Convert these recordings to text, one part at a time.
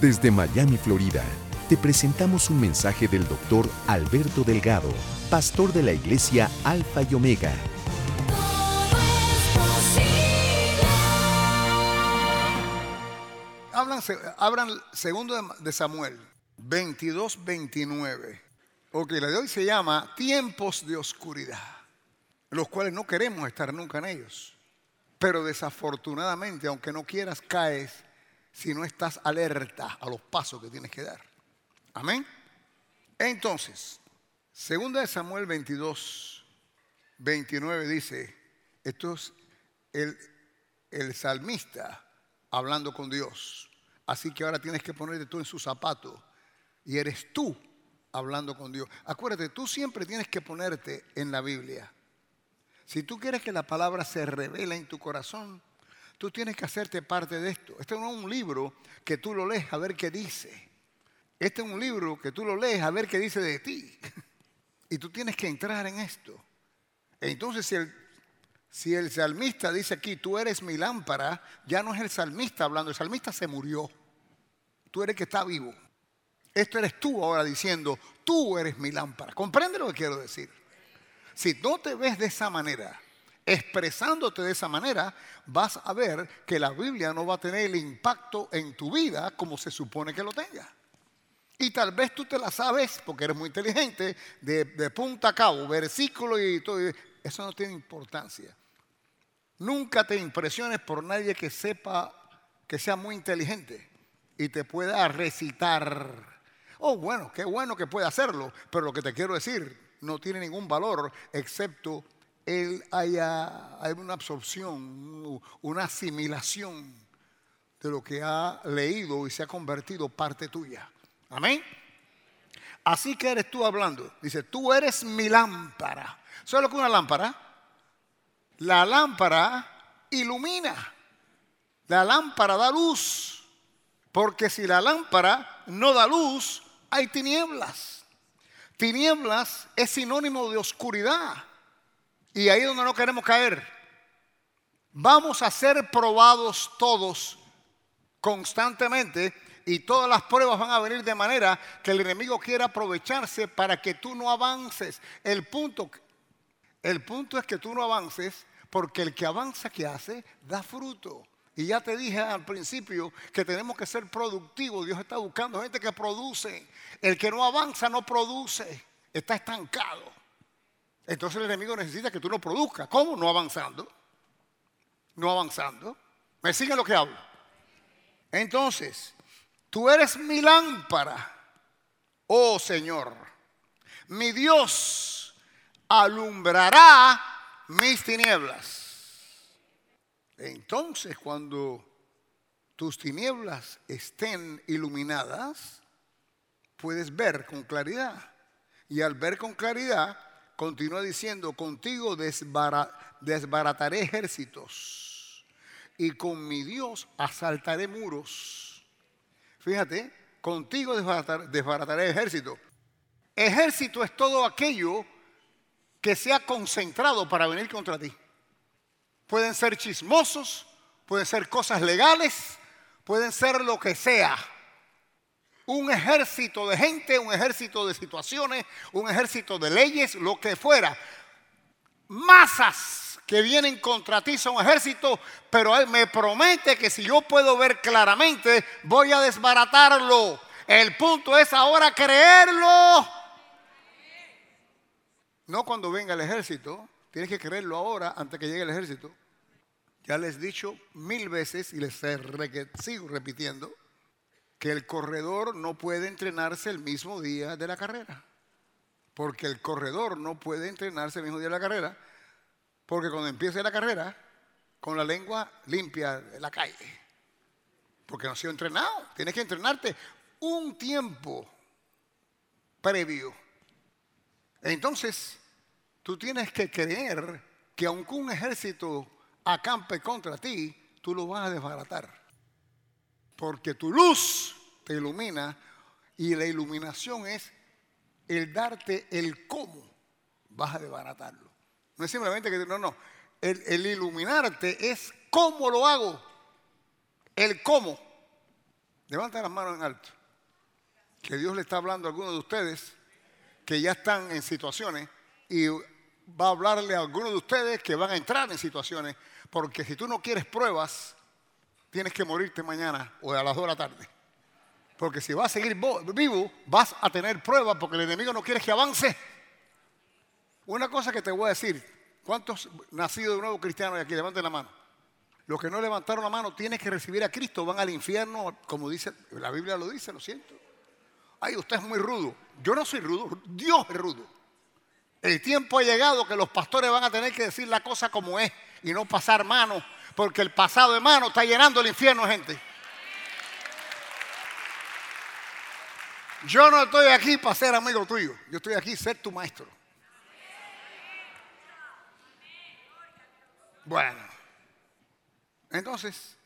Desde Miami, Florida, te presentamos un mensaje del doctor Alberto Delgado, pastor de la iglesia Alfa y Omega. Hablan, abran segundo de Samuel 22, 29. Ok, la de hoy se llama tiempos de oscuridad, los cuales no queremos estar nunca en ellos. Pero desafortunadamente, aunque no quieras, caes si no estás alerta a los pasos que tienes que dar. Amén. Entonces, segunda de Samuel 22, 29 dice, esto es el, el salmista hablando con Dios. Así que ahora tienes que ponerte tú en su zapato y eres tú hablando con Dios. Acuérdate, tú siempre tienes que ponerte en la Biblia. Si tú quieres que la palabra se revele en tu corazón, tú tienes que hacerte parte de esto. Este no es un libro que tú lo lees a ver qué dice. Este es un libro que tú lo lees a ver qué dice de ti. Y tú tienes que entrar en esto. Entonces, si el, salmista dice aquí, tú eres mi lámpara, ya no es el salmista hablando, el salmista se murió. Tú eres el que está vivo. Esto eres tú ahora diciendo, tú eres mi lámpara. ¿Comprende lo que quiero decir? Si no te ves de esa manera, expresándote de esa manera, vas a ver que la Biblia no va a tener el impacto en tu vida como se supone que lo tenga. Y tal vez tú te la sabes, porque eres muy inteligente, de, punta a cabo, versículo y todo. Eso no tiene importancia. Nunca te impresiones por nadie que sepa, que sea muy inteligente y te pueda recitar. Oh, bueno, qué bueno que puede hacerlo, pero lo que te quiero decir no tiene ningún valor excepto él haya, hay una absorción, una asimilación de lo que ha leído y se ha convertido parte tuya. Amén. Así que eres tú hablando. Dice, tú eres mi lámpara. ¿Sabes lo que es una lámpara? La lámpara ilumina. La lámpara da luz. Porque si la lámpara no da luz, hay tinieblas. Tinieblas es sinónimo de oscuridad. Y ahí es donde no queremos caer. Vamos a ser probados todos constantemente y todas las pruebas van a venir de manera que el enemigo quiera aprovecharse para que tú no avances. El punto, el punto es que tú no avances porque el que avanza, ¿qué hace? Da fruto. Y ya te dije al principio que tenemos que ser productivos. Dios está buscando gente que produce. El que no avanza no produce. Está estancado. Entonces el enemigo necesita que tú no produzcas. ¿Cómo? No avanzando. No avanzando. ¿Me siguen lo que hablo? Entonces, tú eres mi lámpara, oh Señor. Mi Dios alumbrará mis tinieblas. Entonces, cuando tus tinieblas estén iluminadas, puedes ver con claridad. Y al ver con claridad, continúa diciendo, contigo desbarataré ejércitos y con mi Dios asaltaré muros. Fíjate, contigo desbarataré ejércitos. Ejército es todo aquello que se ha concentrado para venir contra ti. Pueden ser chismosos, pueden ser cosas legales, pueden ser lo que sea un ejército de gente, un ejército de situaciones, un ejército de leyes, lo que fuera. Masas que vienen contra ti son ejércitos, pero me promete que si yo puedo ver claramente, voy a desbaratarlo. El punto es ahora creerlo. No cuando venga el ejército, tienes que creerlo ahora antes que llegue el ejército. Ya les he dicho mil veces y les sigo repitiendo que el corredor no puede entrenarse el mismo día de la carrera. Porque el corredor no puede entrenarse el mismo día de la carrera. Porque cuando empiece la carrera, con la lengua limpia de la calle. Porque no ha sido entrenado. Tienes que entrenarte un tiempo previo. Entonces, tú tienes que creer que aunque un ejército acampe contra ti, tú lo vas a desbaratar. Porque tu luz te ilumina y la iluminación es el darte el cómo vas a desbaratarlo. No es simplemente que, no, no, el, el iluminarte es cómo lo hago, el cómo. Levanten las manos en alto. Que Dios le está hablando a algunos de ustedes que ya están en situaciones y va a hablarle a algunos de ustedes que van a entrar en situaciones. Porque si tú no quieres pruebas, tienes que morirte mañana o a las 2 de la tarde. Porque si vas a seguir vivo, vas a tener pruebas porque el enemigo no quiere que avance. Una cosa que te voy a decir, ¿cuántos nacidos de nuevo cristianos hay aquí? Levanten la mano. Los que no levantaron la mano tienen que recibir a Cristo, van al infierno, como dice, la Biblia lo dice, lo siento. Ay, usted es muy rudo. Yo no soy rudo, Dios es rudo. El tiempo ha llegado que los pastores van a tener que decir la cosa como es y no pasar mano, porque el pasado de mano está llenando el infierno, gente. Yo no estoy aquí para ser amigo tuyo, yo estoy aquí para ser tu maestro. Bueno, entonces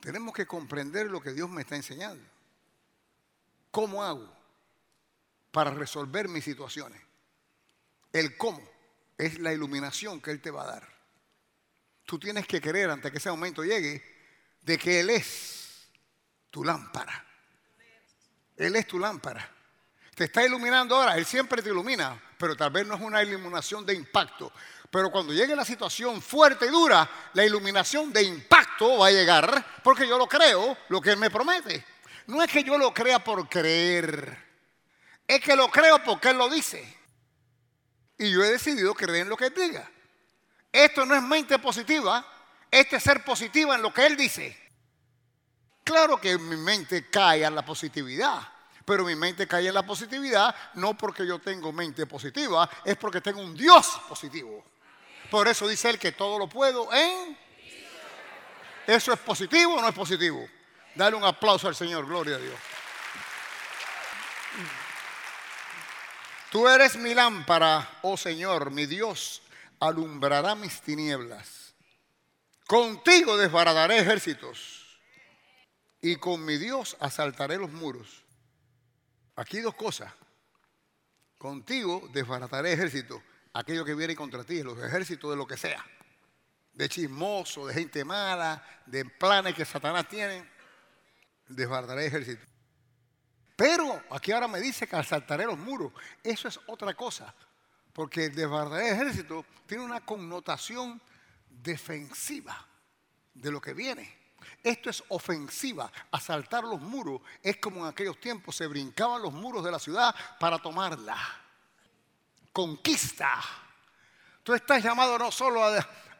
tenemos que comprender lo que Dios me está enseñando. ¿Cómo hago para resolver mis situaciones? El cómo es la iluminación que Él te va a dar. Tú tienes que creer antes que ese momento llegue de que Él es tu lámpara. Él es tu lámpara. Te está iluminando ahora, Él siempre te ilumina, pero tal vez no es una iluminación de impacto. Pero cuando llegue la situación fuerte y dura, la iluminación de impacto va a llegar porque yo lo creo, lo que Él me promete. No es que yo lo crea por creer, es que lo creo porque Él lo dice. Y yo he decidido creer en lo que Él diga. Esto no es mente positiva, este es ser positiva en lo que Él dice. Claro que mi mente cae en la positividad, pero mi mente cae en la positividad no porque yo tengo mente positiva, es porque tengo un Dios positivo. Por eso dice él que todo lo puedo en... ¿Eso es positivo o no es positivo? Dale un aplauso al Señor, gloria a Dios. Tú eres mi lámpara, oh Señor, mi Dios, alumbrará mis tinieblas. Contigo desbarataré ejércitos y con mi Dios asaltaré los muros. Aquí dos cosas. Contigo desbarataré ejércitos aquello que viene contra ti, los ejércitos de lo que sea, de chismoso, de gente mala, de planes que Satanás tiene, desbardaré ejército. Pero aquí ahora me dice que asaltaré los muros. Eso es otra cosa, porque el desbardaré ejército tiene una connotación defensiva de lo que viene. Esto es ofensiva. Asaltar los muros es como en aquellos tiempos se brincaban los muros de la ciudad para tomarla conquista. Tú estás llamado no solo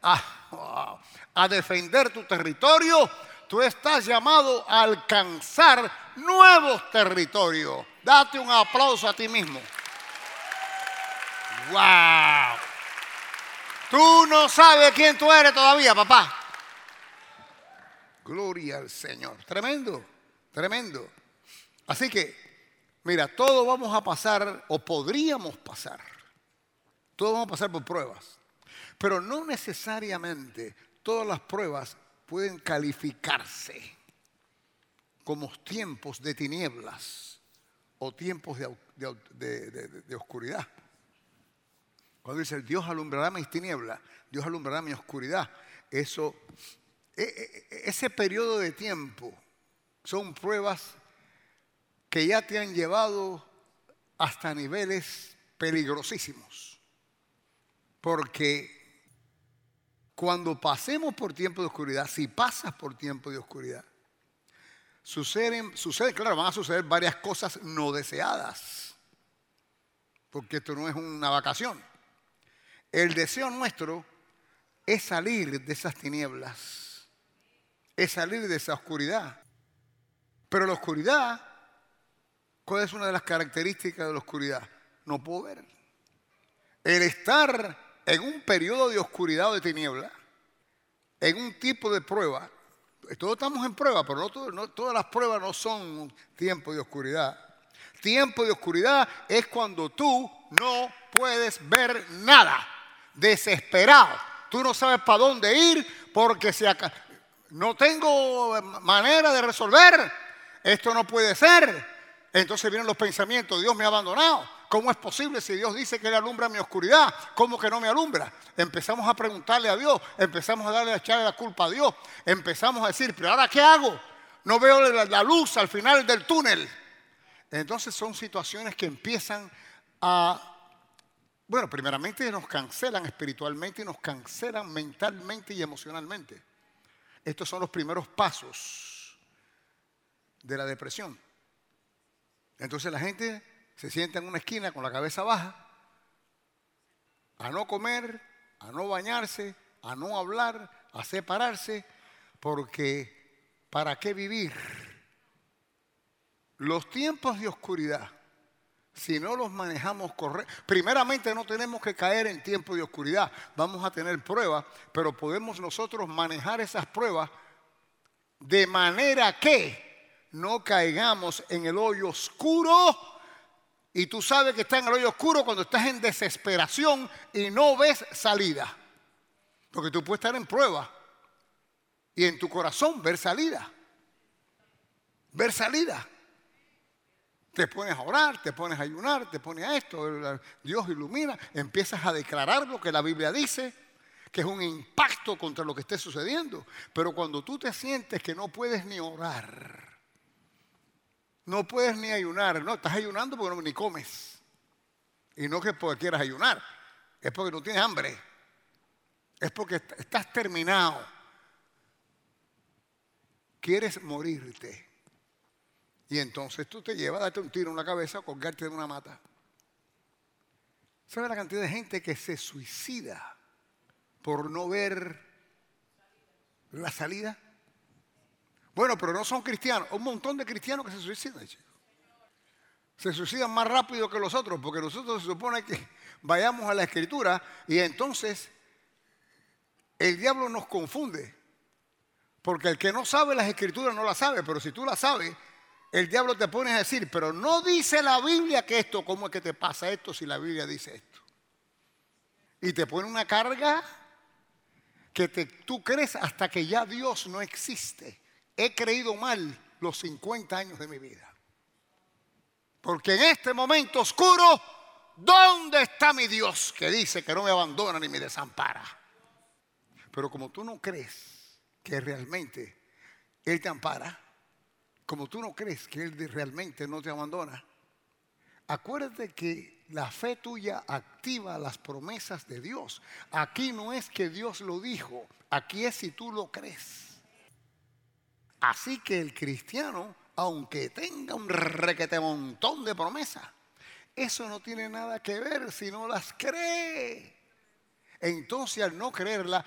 a, a, defender tu territorio, tú estás llamado a alcanzar nuevos territorios. Date un aplauso a ti mismo. ¡Wow! Tú no sabes quién tú eres todavía, papá. Gloria al Señor. Tremendo, tremendo. Así que, mira, todos vamos a pasar o podríamos pasar todos vamos a pasar por pruebas. Pero no necesariamente todas las pruebas pueden calificarse como tiempos de tinieblas o tiempos de, oscuridad. Cuando dice Dios alumbrará mis tinieblas, Dios alumbrará mi oscuridad, eso, e, e, e, ese periodo de tiempo son pruebas que ya te han llevado hasta niveles peligrosísimos. Porque cuando pasemos por tiempo de oscuridad, si pasas por tiempo de oscuridad, suceden, sucede, claro, van a suceder varias cosas no deseadas. Porque esto no es una vacación. El deseo nuestro es salir de esas tinieblas, es salir de esa oscuridad. Pero la oscuridad, ¿cuál es una de las características de la oscuridad? No puedo ver. El estar en un periodo de oscuridad o de tiniebla, en un tipo de prueba, todos estamos en prueba, pero no, todas las pruebas no son tiempo de oscuridad. Tiempo de oscuridad es cuando tú no puedes ver nada, desesperado. Tú no sabes para dónde ir porque si acá, no tengo manera de resolver, esto no puede ser. Entonces vienen los pensamientos, Dios me ha abandonado. ¿Cómo es posible si Dios dice que Él alumbra mi oscuridad? ¿Cómo que no me alumbra? Empezamos a preguntarle a Dios, empezamos a darle a echarle la culpa a Dios, empezamos a decir, pero ahora ¿qué hago? no veo la luz al final del túnel. Entonces son situaciones que empiezan a bueno, primeramente nos cancelan espiritualmente y nos cancelan mentalmente y emocionalmente. Estos son los primeros pasos de la depresión. Entonces la gente se sienta en una esquina con la cabeza baja, a no comer, a no bañarse, a no hablar, a separarse, porque ¿para qué vivir? Los tiempos de oscuridad si no los manejamos correctamente, primeramente no tenemos que caer en tiempo de oscuridad, vamos a tener pruebas, pero podemos nosotros manejar esas pruebas de manera que no caigamos en el hoyo oscuro. Y tú sabes que estás en el hoyo oscuro cuando estás en desesperación y no ves salida. Porque tú puedes estar en prueba y en tu corazón ver salida. Ver salida. Te pones a orar, te pones a ayunar, te pones a esto, Dios ilumina, empiezas a declarar lo que la Biblia dice, que es un impacto contra lo que esté sucediendo. Pero cuando tú te sientes que no puedes ni orar, no puedes ni ayunar, no, estás ayunando porque no, ni comes. Y no que porque quieras ayunar, es porque no tienes hambre, es porque estás terminado. Quieres morirte. Y entonces tú te llevas a darte un tiro en la cabeza o colgarte de una mata. ¿Sabe la cantidad de gente que se suicida por no ver la salida? Bueno, pero no son cristianos. Un montón de cristianos que se suicidan. Se suicidan más rápido que los otros, porque nosotros se supone que vayamos a la escritura y entonces el diablo nos confunde. Porque el que no sabe las escrituras no las sabe, pero si tú las sabes, el diablo te pone a decir, pero no dice la Biblia que esto, ¿cómo es que te pasa esto si la Biblia dice esto? Y te pone una carga que tú crees hasta que ya Dios no existe. He creído mal los 50 años de mi vida. Porque en este momento oscuro, ¿dónde está mi Dios que dice que no me abandona ni me desampara? Pero como tú no crees que realmente Él te ampara, como tú no crees que Él realmente no te abandona, acuérdate que la fe tuya activa las promesas de Dios. Aquí no es que Dios lo dijo, aquí es si tú lo crees. Así que el cristiano, aunque tenga un requete montón de promesas, eso no tiene nada que ver si no las cree. Entonces al no creerla,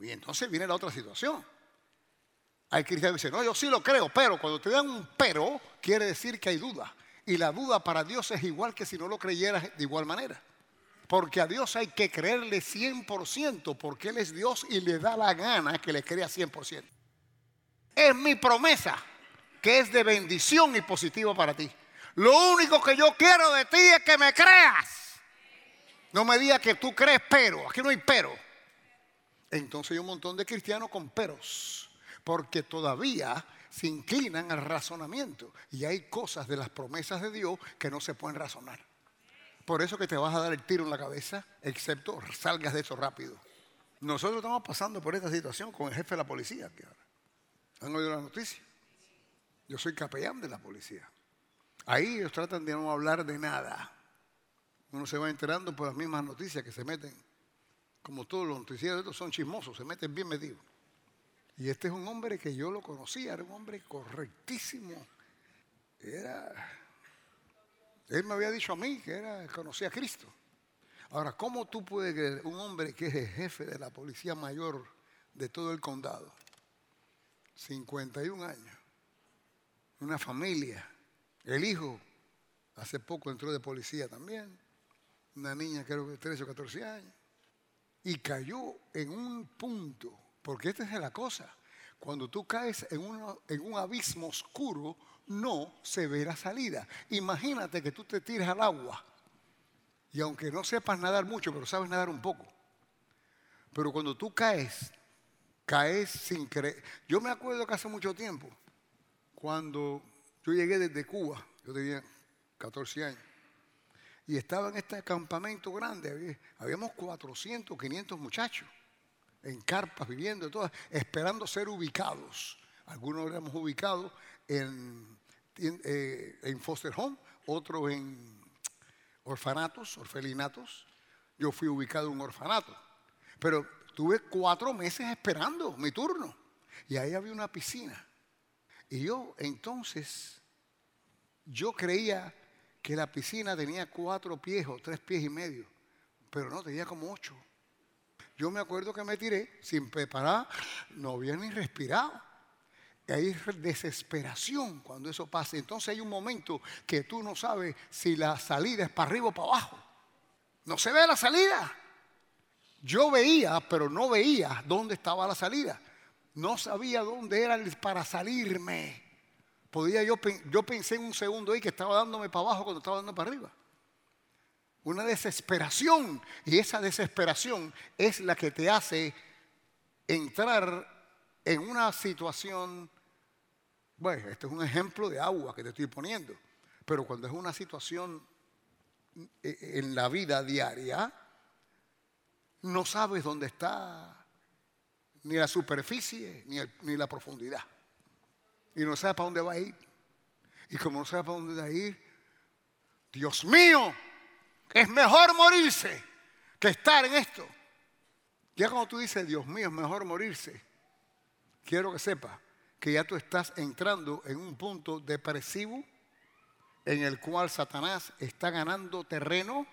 y entonces viene la otra situación. Hay cristianos que dicen, no, yo sí lo creo, pero cuando te dan un pero, quiere decir que hay duda. Y la duda para Dios es igual que si no lo creyeras de igual manera. Porque a Dios hay que creerle 100% porque Él es Dios y le da la gana que le crea 100%. Es mi promesa que es de bendición y positiva para ti. Lo único que yo quiero de ti es que me creas. No me digas que tú crees pero, aquí no hay pero. Entonces hay un montón de cristianos con peros porque todavía se inclinan al razonamiento y hay cosas de las promesas de Dios que no se pueden razonar. Por eso que te vas a dar el tiro en la cabeza, excepto salgas de eso rápido. Nosotros estamos pasando por esta situación con el jefe de la policía. ¿Han oído la noticia? Yo soy capellán de la policía. Ahí ellos tratan de no hablar de nada. Uno se va enterando por las mismas noticias que se meten. Como todos los noticieros estos son chismosos, se meten bien metidos. Y este es un hombre que yo lo conocía, era un hombre correctísimo. Era, él me había dicho a mí que era, conocía a Cristo. Ahora, ¿cómo tú puedes creer un hombre que es el jefe de la policía mayor de todo el condado? 51 años, una familia, el hijo hace poco entró de policía también, una niña creo que 13 o 14 años, y cayó en un punto porque esta es la cosa. Cuando tú caes en, un abismo oscuro, no se ve la salida. Imagínate que tú te tires al agua y aunque no sepas nadar mucho, pero sabes nadar un poco. Pero cuando tú caes, caes sin creer. Yo me acuerdo que hace mucho tiempo, cuando yo llegué desde Cuba, yo tenía 14 años, y estaba en este campamento grande, habíamos 400, 500 muchachos en carpas viviendo, todas, esperando ser ubicados Algunos éramos ubicados en, eh, en foster home, otros en orfanatos, orfelinatos. Yo fui ubicado en un orfanato. Pero tuve cuatro meses esperando mi turno. Y ahí había una piscina. Y yo entonces, yo creía que la piscina tenía cuatro pies o tres pies y medio. Pero no, tenía como ocho. Yo me acuerdo que me tiré sin preparar, no había ni respirado. Y hay desesperación cuando eso pasa. Entonces hay un momento que tú no sabes si la salida es para arriba o para abajo. No se ve la salida. Yo veía, pero no veía dónde estaba la salida. No sabía dónde era para salirme. Podía yo, yo pensé en un segundo ahí que estaba dándome para abajo cuando estaba dando para arriba. Una desesperación. Y esa desesperación es la que te hace entrar en una situación, bueno, este es un ejemplo de agua que te estoy poniendo, pero cuando es una situación eh, en la vida diaria, no sabes dónde está ni la superficie ni, ni la profundidad. Y no sabes para dónde va a ir. Y como no sabes para dónde va a ir, Dios mío, es mejor morirse que estar en esto. Ya cuando tú dices, Dios mío, es mejor morirse, quiero que sepas que ya tú estás entrando en un punto depresivo en el cual Satanás está ganando terreno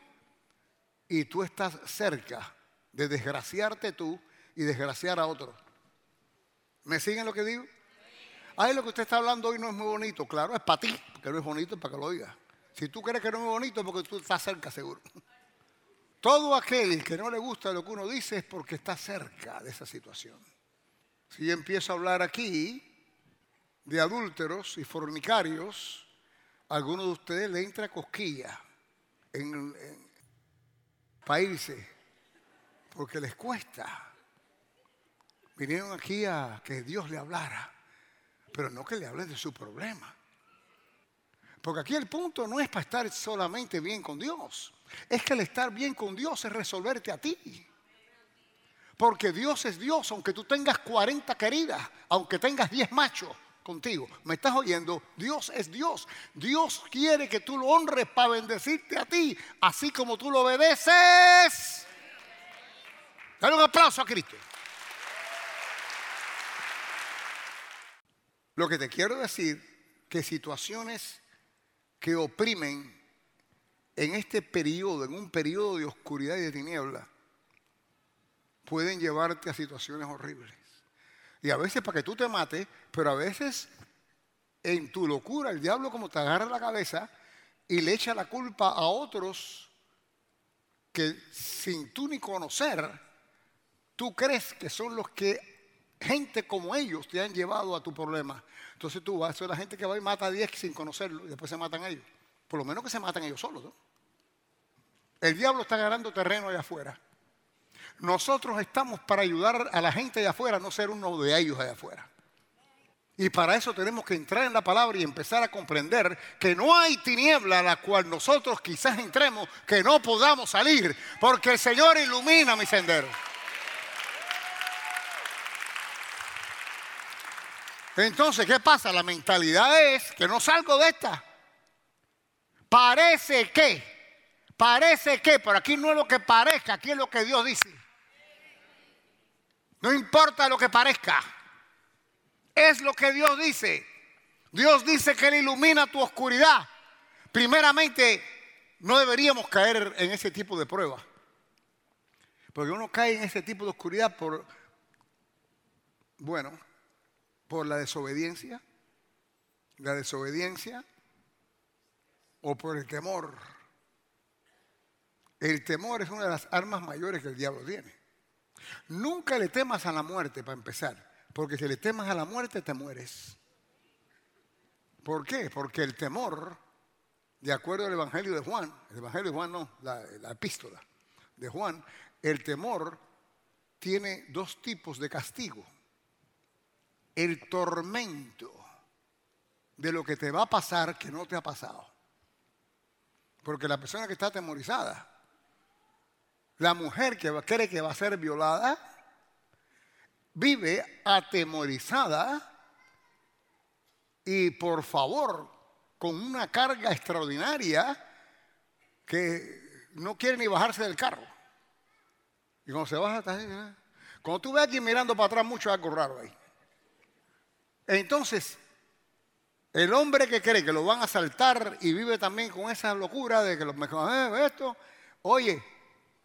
y tú estás cerca de desgraciarte tú y desgraciar a otros. ¿Me siguen lo que digo? Ahí lo que usted está hablando hoy no es muy bonito. Claro, es para ti, porque no es bonito para que lo digas. Si tú crees que no es bonito, porque tú estás cerca, seguro. Todo aquel que no le gusta lo que uno dice es porque está cerca de esa situación. Si yo empiezo a hablar aquí de adúlteros y fornicarios, a algunos de ustedes le entra cosquilla en, en, irse, porque les cuesta. Vinieron aquí a que Dios le hablara, pero no que le hable de su problema. Porque aquí el punto no es para estar solamente bien con Dios. Es que el estar bien con Dios es resolverte a ti. Porque Dios es Dios, aunque tú tengas 40 queridas, aunque tengas 10 machos contigo. ¿Me estás oyendo? Dios es Dios. Dios quiere que tú lo honres para bendecirte a ti, así como tú lo obedeces. Dale un aplauso a Cristo. Lo que te quiero decir, que situaciones que oprimen en este periodo, en un periodo de oscuridad y de tiniebla, pueden llevarte a situaciones horribles. Y a veces para que tú te mates, pero a veces en tu locura el diablo como te agarra la cabeza y le echa la culpa a otros que sin tú ni conocer, tú crees que son los que gente como ellos te han llevado a tu problema. Entonces tú vas, a la gente que va y mata a 10 sin conocerlo y después se matan ellos. Por lo menos que se matan ellos solos. El diablo está ganando terreno allá afuera. Nosotros estamos para ayudar a la gente allá afuera, no ser uno de ellos allá afuera. Y para eso tenemos que entrar en la palabra y empezar a comprender que no hay tiniebla a la cual nosotros quizás entremos que no podamos salir, porque el Señor ilumina mi sendero. Entonces, ¿qué pasa? La mentalidad es que no salgo de esta. Parece que, parece que, pero aquí no es lo que parezca, aquí es lo que Dios dice. No importa lo que parezca, es lo que Dios dice. Dios dice que Él ilumina tu oscuridad. Primeramente, no deberíamos caer en ese tipo de prueba. Porque uno cae en ese tipo de oscuridad por, bueno, por la desobediencia, la desobediencia o por el temor. El temor es una de las armas mayores que el diablo tiene. Nunca le temas a la muerte para empezar, porque si le temas a la muerte te mueres. ¿Por qué? Porque el temor, de acuerdo al Evangelio de Juan, el Evangelio de Juan no, la, la epístola de Juan, el temor tiene dos tipos de castigo el tormento de lo que te va a pasar que no te ha pasado. Porque la persona que está atemorizada, la mujer que cree que va a ser violada, vive atemorizada y por favor, con una carga extraordinaria que no quiere ni bajarse del carro. Y cuando se baja, está. Cuando tú ves a alguien mirando para atrás, mucho algo raro ahí. Entonces, el hombre que cree que lo van a saltar y vive también con esa locura de que los eh, esto, oye,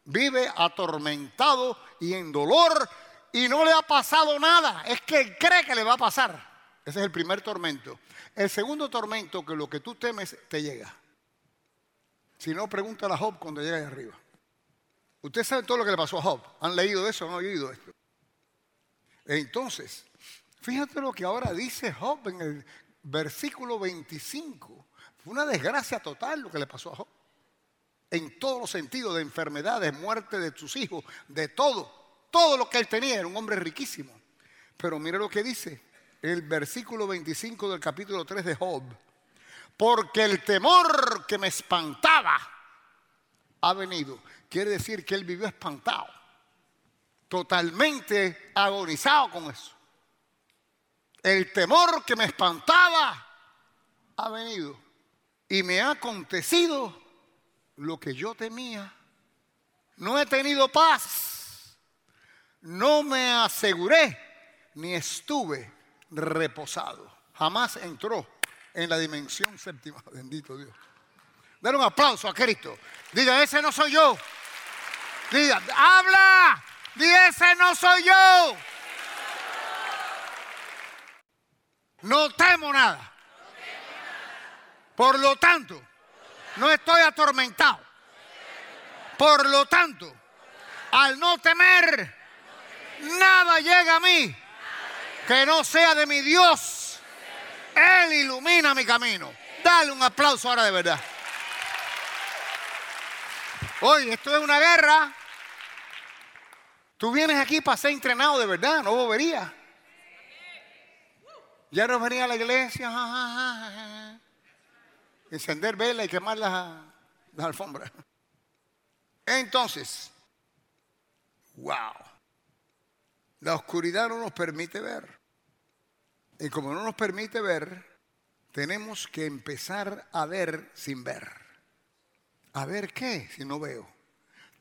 vive atormentado y en dolor y no le ha pasado nada. Es que cree que le va a pasar. Ese es el primer tormento. El segundo tormento, que lo que tú temes te llega. Si no, pregúntale a Job cuando llega ahí arriba. Ustedes saben todo lo que le pasó a Job. ¿Han leído eso no han oído esto? Entonces, fíjate lo que ahora dice Job en el versículo 25. Fue una desgracia total lo que le pasó a Job. En todos los sentidos, de enfermedades, muerte de sus hijos, de todo. Todo lo que él tenía, era un hombre riquísimo. Pero mire lo que dice el versículo 25 del capítulo 3 de Job. Porque el temor que me espantaba ha venido. Quiere decir que él vivió espantado, totalmente agonizado con eso. El temor que me espantaba ha venido y me ha acontecido lo que yo temía. No he tenido paz, no me aseguré ni estuve reposado. Jamás entró en la dimensión séptima. Bendito Dios. Dale un aplauso a Cristo. Diga, ese no soy yo. Diga, habla. Diga, ese no soy yo. No temo nada. Por lo tanto, no estoy atormentado. Por lo tanto, al no temer, nada llega a mí que no sea de mi Dios. Él ilumina mi camino. Dale un aplauso ahora de verdad. Oye, esto es una guerra. Tú vienes aquí para ser entrenado de verdad, no bobería. Ya no venía a la iglesia. Encender vela y quemar las, las alfombras. Entonces, wow. La oscuridad no nos permite ver. Y como no nos permite ver, tenemos que empezar a ver sin ver. ¿A ver qué si no veo?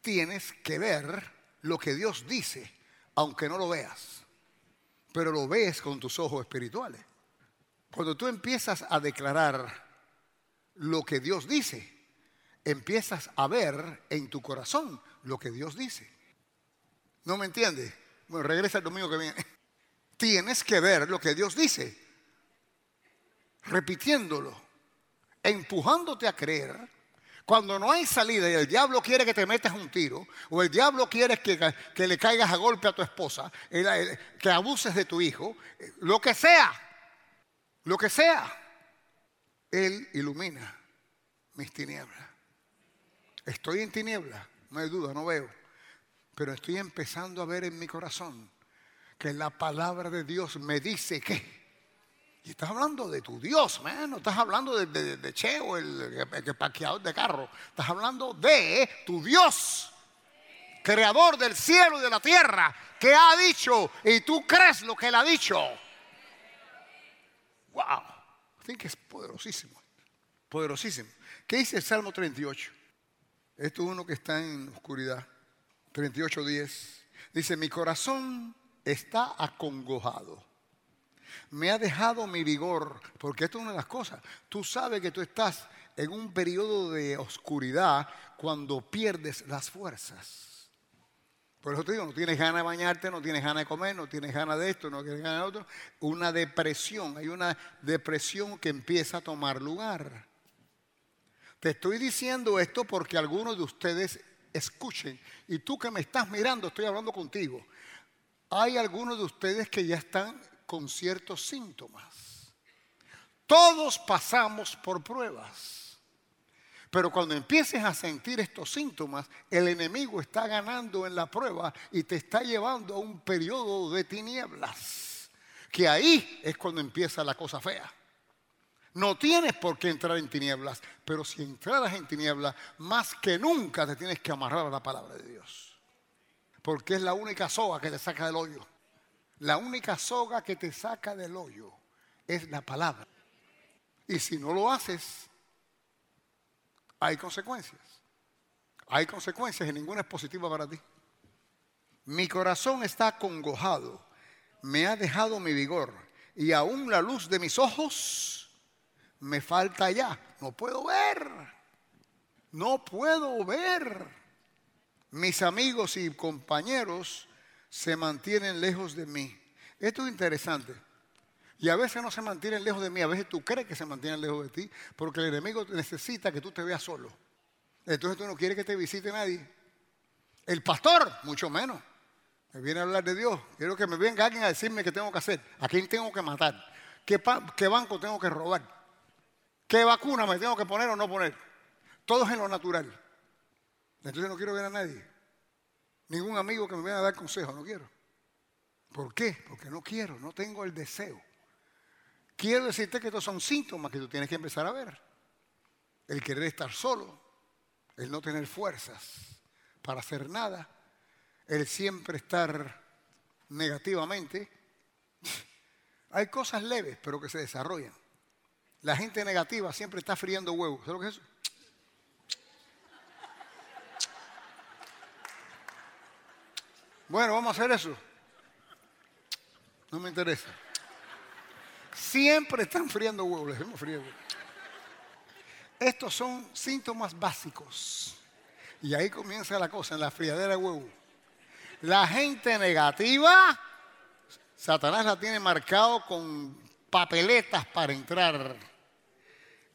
Tienes que ver lo que Dios dice, aunque no lo veas. Pero lo ves con tus ojos espirituales. Cuando tú empiezas a declarar lo que Dios dice, empiezas a ver en tu corazón lo que Dios dice. ¿No me entiendes? Bueno, regresa el domingo que viene. Tienes que ver lo que Dios dice, repitiéndolo, empujándote a creer. Cuando no hay salida y el diablo quiere que te metas un tiro, o el diablo quiere que, que le caigas a golpe a tu esposa, que abuses de tu hijo, lo que sea, lo que sea, Él ilumina mis tinieblas. Estoy en tinieblas, no hay duda, no veo pero estoy empezando a ver en mi corazón que la palabra de Dios me dice que. Y estás hablando de tu Dios, no estás hablando de, de, Cheo, el, el, parqueador de carro. Estás hablando de tu Dios, creador del cielo y de la tierra, que ha dicho y tú crees lo que él ha dicho. Wow, que es poderosísimo, poderosísimo. ¿Qué dice el Salmo 38? Esto es uno que está en oscuridad. 38.10. Dice, mi corazón está acongojado. Me ha dejado mi vigor, porque esto es una de las cosas. Tú sabes que tú estás en un periodo de oscuridad cuando pierdes las fuerzas. Por eso te digo, no tienes ganas de bañarte, no tienes ganas de comer, no tienes ganas de esto, no tienes ganas de otro. Una depresión, hay una depresión que empieza a tomar lugar. Te estoy diciendo esto porque algunos de ustedes escuchen. Y tú que me estás mirando, estoy hablando contigo. Hay algunos de ustedes que ya están con ciertos síntomas. Todos pasamos por pruebas. Pero cuando empieces a sentir estos síntomas, el enemigo está ganando en la prueba y te está llevando a un periodo de tinieblas. Que ahí es cuando empieza la cosa fea. No tienes por qué entrar en tinieblas, pero si entraras en tinieblas, más que nunca te tienes que amarrar a la palabra de Dios. Porque es la única soga que te saca del hoyo. La única soga que te saca del hoyo es la palabra. Y si no lo haces, hay consecuencias. Hay consecuencias y ninguna es positiva para ti. Mi corazón está congojado, me ha dejado mi vigor y aún la luz de mis ojos me falta ya. No puedo ver, no puedo ver. Mis amigos y compañeros se mantienen lejos de mí. Esto es interesante. Y a veces no se mantienen lejos de mí, a veces tú crees que se mantienen lejos de ti, porque el enemigo necesita que tú te veas solo. Entonces tú no quieres que te visite nadie. El pastor, mucho menos. Me viene a hablar de Dios. Quiero que me venga alguien a decirme qué tengo que hacer, a quién tengo que matar, qué, qué banco tengo que robar, qué vacuna me tengo que poner o no poner. Todo es en lo natural. Entonces no quiero ver a nadie. Ningún amigo que me venga a dar consejos, no quiero. ¿Por qué? Porque no quiero, no tengo el deseo. Quiero decirte que estos son síntomas que tú tienes que empezar a ver. El querer estar solo, el no tener fuerzas para hacer nada, el siempre estar negativamente. Hay cosas leves, pero que se desarrollan. La gente negativa siempre está friendo huevos. ¿Sabes lo que es eso? Bueno, vamos a hacer eso. No me interesa. Siempre están friando huevos, les friendo. Estos son síntomas básicos. Y ahí comienza la cosa, en la friadera de huevo. La gente negativa, Satanás la tiene marcado con papeletas para entrar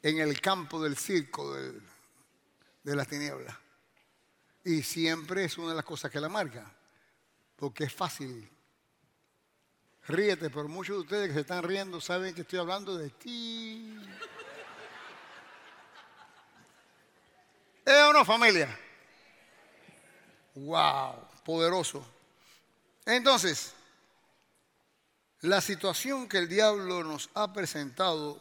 en el campo del circo de, de las tinieblas. Y siempre es una de las cosas que la marca, porque es fácil Ríete, por muchos de ustedes que se están riendo saben que estoy hablando de ti. ¿Es o no, familia? ¡Wow! Poderoso. Entonces, la situación que el diablo nos ha presentado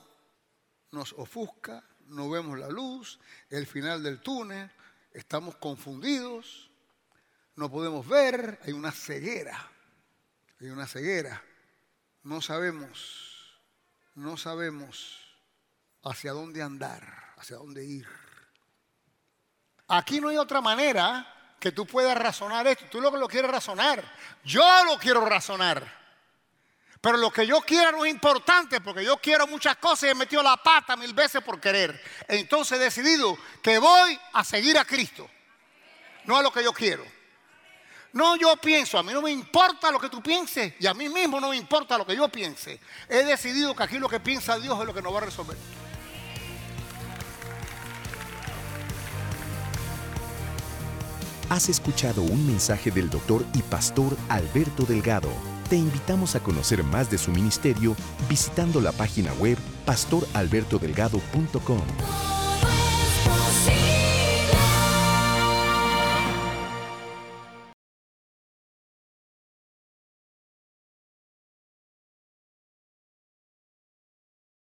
nos ofusca, no vemos la luz, el final del túnel, estamos confundidos, no podemos ver, hay una ceguera, hay una ceguera no sabemos, no sabemos hacia dónde andar, hacia dónde ir. Aquí no hay otra manera que tú puedas razonar esto. Tú lo que lo quieres razonar. Yo lo quiero razonar. Pero lo que yo quiero no es importante porque yo quiero muchas cosas y he metido la pata mil veces por querer. Entonces he decidido que voy a seguir a Cristo. No a lo que yo quiero. No, yo pienso, a mí no me importa lo que tú pienses y a mí mismo no me importa lo que yo piense. He decidido que aquí lo que piensa Dios es lo que nos va a resolver. Has escuchado un mensaje del doctor y pastor Alberto Delgado. Te invitamos a conocer más de su ministerio visitando la página web pastoralbertodelgado.com.